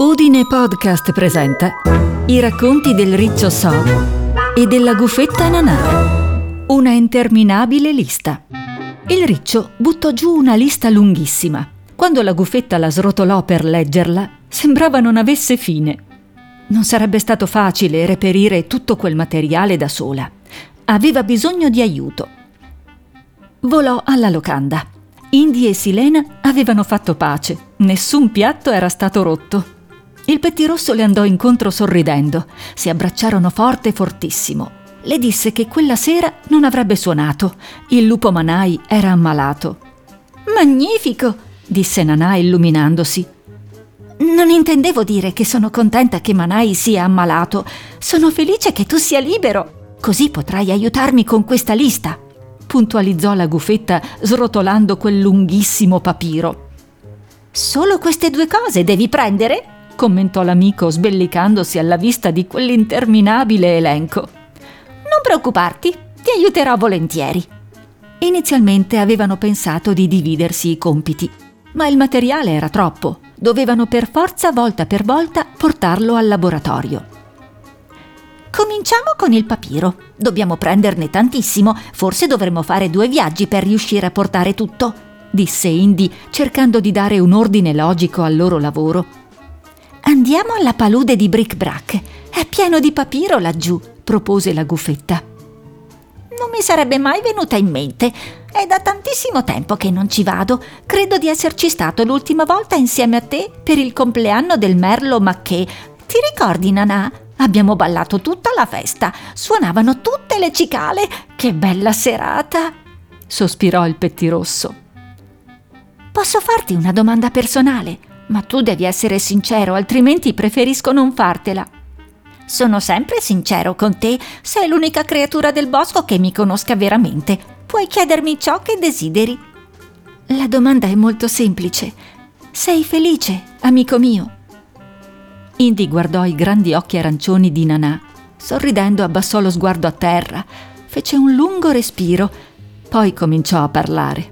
Udine Podcast presenta i racconti del riccio So e della gufetta Nanà. Una interminabile lista. Il riccio buttò giù una lista lunghissima. Quando la gufetta la srotolò per leggerla, sembrava non avesse fine. Non sarebbe stato facile reperire tutto quel materiale da sola. Aveva bisogno di aiuto. Volò alla locanda. Indy e Silena avevano fatto pace. Nessun piatto era stato rotto. Il pettirosso le andò incontro sorridendo. Si abbracciarono forte fortissimo. Le disse che quella sera non avrebbe suonato. Il lupo Manai era ammalato. Magnifico! disse Nanà illuminandosi. Non intendevo dire che sono contenta che Manai sia ammalato. Sono felice che tu sia libero. Così potrai aiutarmi con questa lista, puntualizzò la gufetta srotolando quel lunghissimo papiro. Solo queste due cose devi prendere? Commentò l'amico sbellicandosi alla vista di quell'interminabile elenco. Non preoccuparti, ti aiuterò volentieri. Inizialmente avevano pensato di dividersi i compiti, ma il materiale era troppo. Dovevano per forza, volta per volta, portarlo al laboratorio. Cominciamo con il papiro. Dobbiamo prenderne tantissimo, forse dovremmo fare due viaggi per riuscire a portare tutto, disse Indy, cercando di dare un ordine logico al loro lavoro. Andiamo alla palude di Bric Brac. È pieno di papiro laggiù, propose la gufetta. Non mi sarebbe mai venuta in mente. È da tantissimo tempo che non ci vado. Credo di esserci stato l'ultima volta insieme a te per il compleanno del Merlo Macché. Ti ricordi, Nanà? Abbiamo ballato tutta la festa. Suonavano tutte le cicale. Che bella serata! sospirò il pettirosso. Posso farti una domanda personale? Ma tu devi essere sincero, altrimenti preferisco non fartela. Sono sempre sincero con te, sei l'unica creatura del bosco che mi conosca veramente. Puoi chiedermi ciò che desideri. La domanda è molto semplice. Sei felice, amico mio? Indy guardò i grandi occhi arancioni di Nanà. Sorridendo abbassò lo sguardo a terra, fece un lungo respiro, poi cominciò a parlare.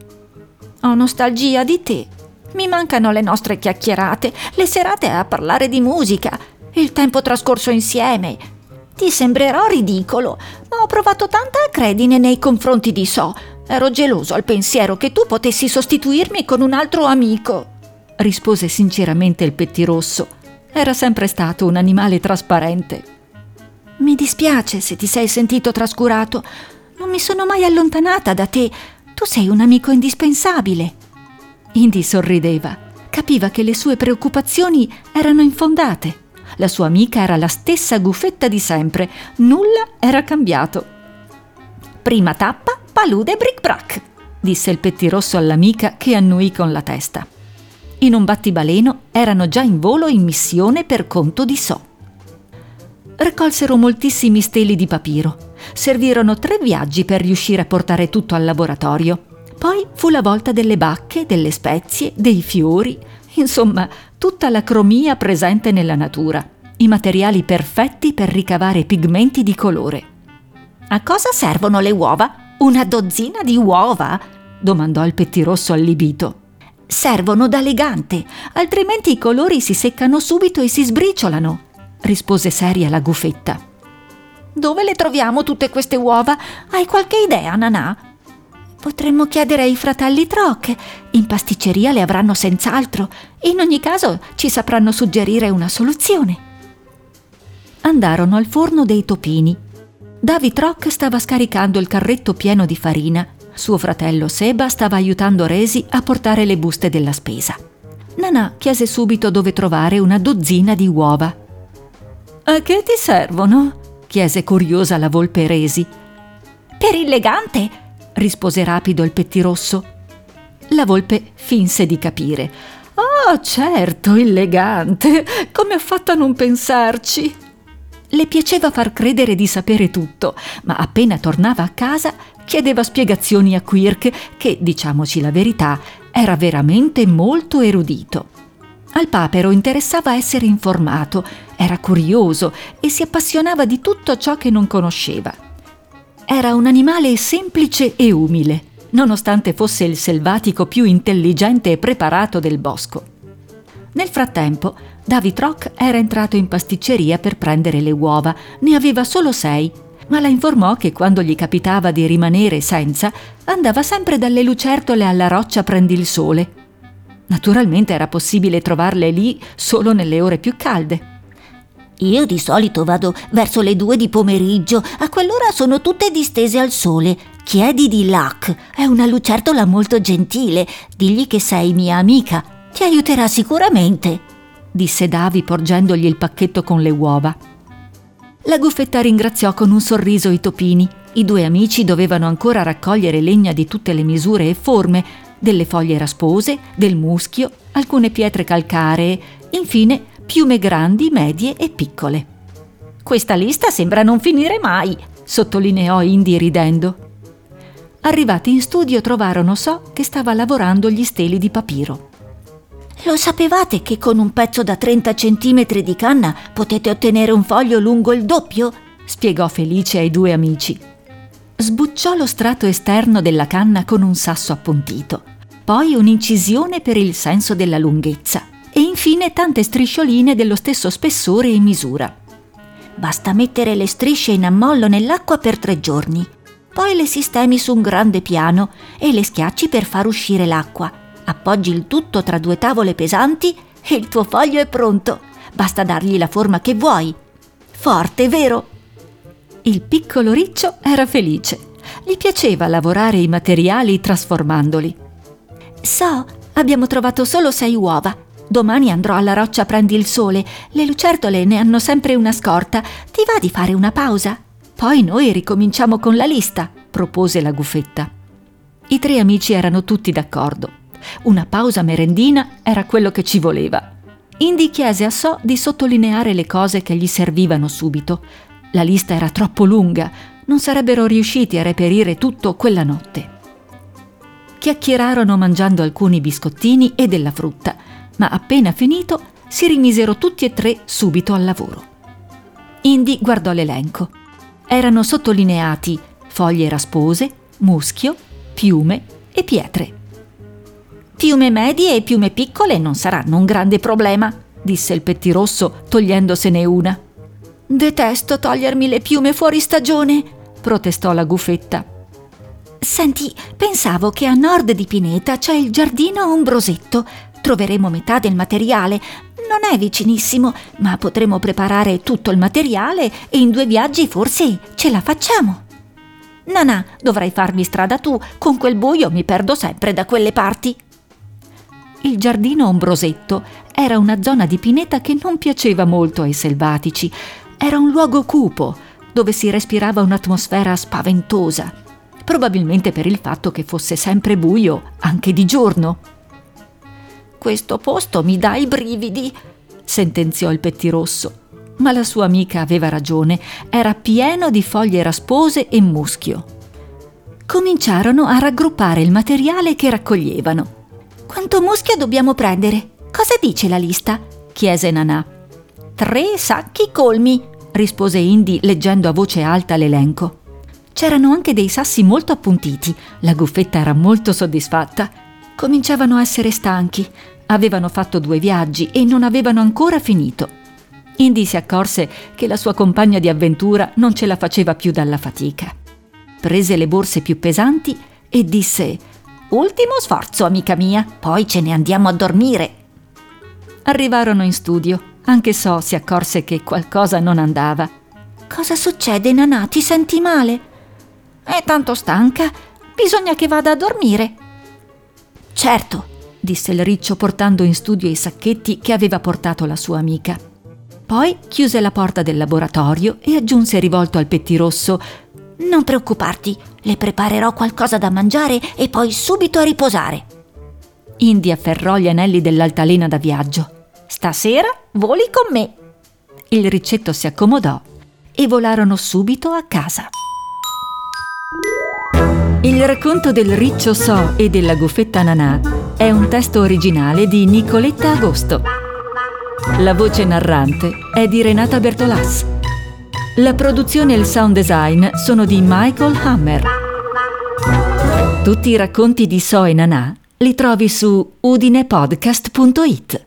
Ho nostalgia di te, mi mancano le nostre chiacchierate, le serate a parlare di musica, il tempo trascorso insieme. Ti sembrerò ridicolo, ma ho provato tanta credine nei confronti di So. Ero geloso al pensiero che tu potessi sostituirmi con un altro amico. Rispose sinceramente il pettirosso. Era sempre stato un animale trasparente. Mi dispiace se ti sei sentito trascurato. Non mi sono mai allontanata da te. Tu sei un amico indispensabile. Indy sorrideva. Capiva che le sue preoccupazioni erano infondate. La sua amica era la stessa gufetta di sempre. Nulla era cambiato. Prima tappa, palude bric brac, disse il pettirosso all'amica che annuì con la testa. In un battibaleno erano già in volo in missione per conto di So. Raccolsero moltissimi steli di papiro. Servirono tre viaggi per riuscire a portare tutto al laboratorio. Poi fu la volta delle bacche, delle spezie, dei fiori, insomma tutta la cromia presente nella natura, i materiali perfetti per ricavare pigmenti di colore. A cosa servono le uova? Una dozzina di uova? domandò il pettirosso allibito. Servono da legante, altrimenti i colori si seccano subito e si sbriciolano, rispose seria la gufetta. Dove le troviamo tutte queste uova? Hai qualche idea, Nanà? Potremmo chiedere ai fratelli Troc. In pasticceria le avranno senz'altro. In ogni caso ci sapranno suggerire una soluzione. Andarono al forno dei topini. Davi Troc stava scaricando il carretto pieno di farina. Suo fratello Seba stava aiutando Resi a portare le buste della spesa. Nanà chiese subito dove trovare una dozzina di uova. A che ti servono? chiese curiosa la volpe Resi. Per il legante, rispose rapido il pettirosso. La volpe finse di capire. Ah, certo, elegante. Come ha fatto a non pensarci? Le piaceva far credere di sapere tutto, ma appena tornava a casa chiedeva spiegazioni a Quirk, che, diciamoci la verità, era veramente molto erudito. Al papero interessava essere informato, era curioso e si appassionava di tutto ciò che non conosceva. Era un animale semplice e umile, nonostante fosse il selvatico più intelligente e preparato del bosco. Nel frattempo, David Rock era entrato in pasticceria per prendere le uova. Ne aveva solo sei, ma la informò che quando gli capitava di rimanere senza, andava sempre dalle lucertole alla roccia Prendi il Sole. Naturalmente era possibile trovarle lì solo nelle ore più calde. Io di solito vado verso le due di pomeriggio, a quell'ora sono tutte distese al sole. Chiedi di Luck, è una lucertola molto gentile, digli che sei mia amica, ti aiuterà sicuramente, disse Davi porgendogli il pacchetto con le uova. La guffetta ringraziò con un sorriso i topini. I due amici dovevano ancora raccogliere legna di tutte le misure e forme, delle foglie raspose, del muschio, alcune pietre calcaree, infine piume grandi, medie e piccole. Questa lista sembra non finire mai, sottolineò Indy ridendo. Arrivati in studio trovarono So che stava lavorando gli steli di papiro. Lo sapevate che con un pezzo da 30 cm di canna potete ottenere un foglio lungo il doppio? spiegò Felice ai due amici. Sbucciò lo strato esterno della canna con un sasso appuntito, poi un'incisione per il senso della lunghezza e infine tante striscioline dello stesso spessore e misura. Basta mettere le strisce in ammollo nell'acqua per tre giorni. Poi le sistemi su un grande piano e le schiacci per far uscire l'acqua. Appoggi il tutto tra due tavole pesanti e il tuo foglio è pronto. Basta dargli la forma che vuoi. Forte, vero? Il piccolo riccio era felice. Gli piaceva lavorare i materiali trasformandoli. So, abbiamo trovato solo sei uova Domani andrò alla roccia Prendi il Sole. Le lucertole ne hanno sempre una scorta. Ti va di fare una pausa? Poi noi ricominciamo con la lista, propose la guffetta. I tre amici erano tutti d'accordo. Una pausa merendina era quello che ci voleva. Indy chiese a So di sottolineare le cose che gli servivano subito. La lista era troppo lunga, non sarebbero riusciti a reperire tutto quella notte. Chiacchierarono mangiando alcuni biscottini e della frutta ma appena finito si rimisero tutti e tre subito al lavoro. Indy guardò l'elenco. Erano sottolineati foglie raspose, muschio, piume e pietre. Piume medie e piume piccole non saranno un grande problema, disse il pettirosso togliendosene una. Detesto togliermi le piume fuori stagione, protestò la gufetta. Senti, pensavo che a nord di Pineta c'è il giardino ombrosetto. Troveremo metà del materiale. Non è vicinissimo, ma potremo preparare tutto il materiale e in due viaggi forse ce la facciamo. Nana, dovrai farmi strada tu, con quel buio mi perdo sempre da quelle parti. Il giardino ombrosetto era una zona di pineta che non piaceva molto ai selvatici. Era un luogo cupo, dove si respirava un'atmosfera spaventosa, probabilmente per il fatto che fosse sempre buio, anche di giorno. Questo posto mi dà i brividi, sentenziò il pettirosso. Ma la sua amica aveva ragione, era pieno di foglie raspose e muschio. Cominciarono a raggruppare il materiale che raccoglievano. Quanto muschio dobbiamo prendere? Cosa dice la lista? chiese Nanà. Tre sacchi colmi, rispose Indy leggendo a voce alta l'elenco. C'erano anche dei sassi molto appuntiti. La guffetta era molto soddisfatta. Cominciavano a essere stanchi. Avevano fatto due viaggi e non avevano ancora finito. Indy si accorse che la sua compagna di avventura non ce la faceva più dalla fatica. Prese le borse più pesanti e disse Ultimo sforzo, amica mia, poi ce ne andiamo a dormire. Arrivarono in studio. Anche So si accorse che qualcosa non andava. Cosa succede, Nanà? Ti senti male? È tanto stanca. Bisogna che vada a dormire. Certo, disse il riccio portando in studio i sacchetti che aveva portato la sua amica. Poi chiuse la porta del laboratorio e aggiunse rivolto al pettirosso Non preoccuparti, le preparerò qualcosa da mangiare e poi subito a riposare. Indy afferrò gli anelli dell'altalena da viaggio. Stasera voli con me. Il riccetto si accomodò e volarono subito a casa. Il racconto del riccio So e della guffetta Nanà è un testo originale di Nicoletta Agosto. La voce narrante è di Renata Bertolas. La produzione e il sound design sono di Michael Hammer. Tutti i racconti di So e Nanà li trovi su udinepodcast.it.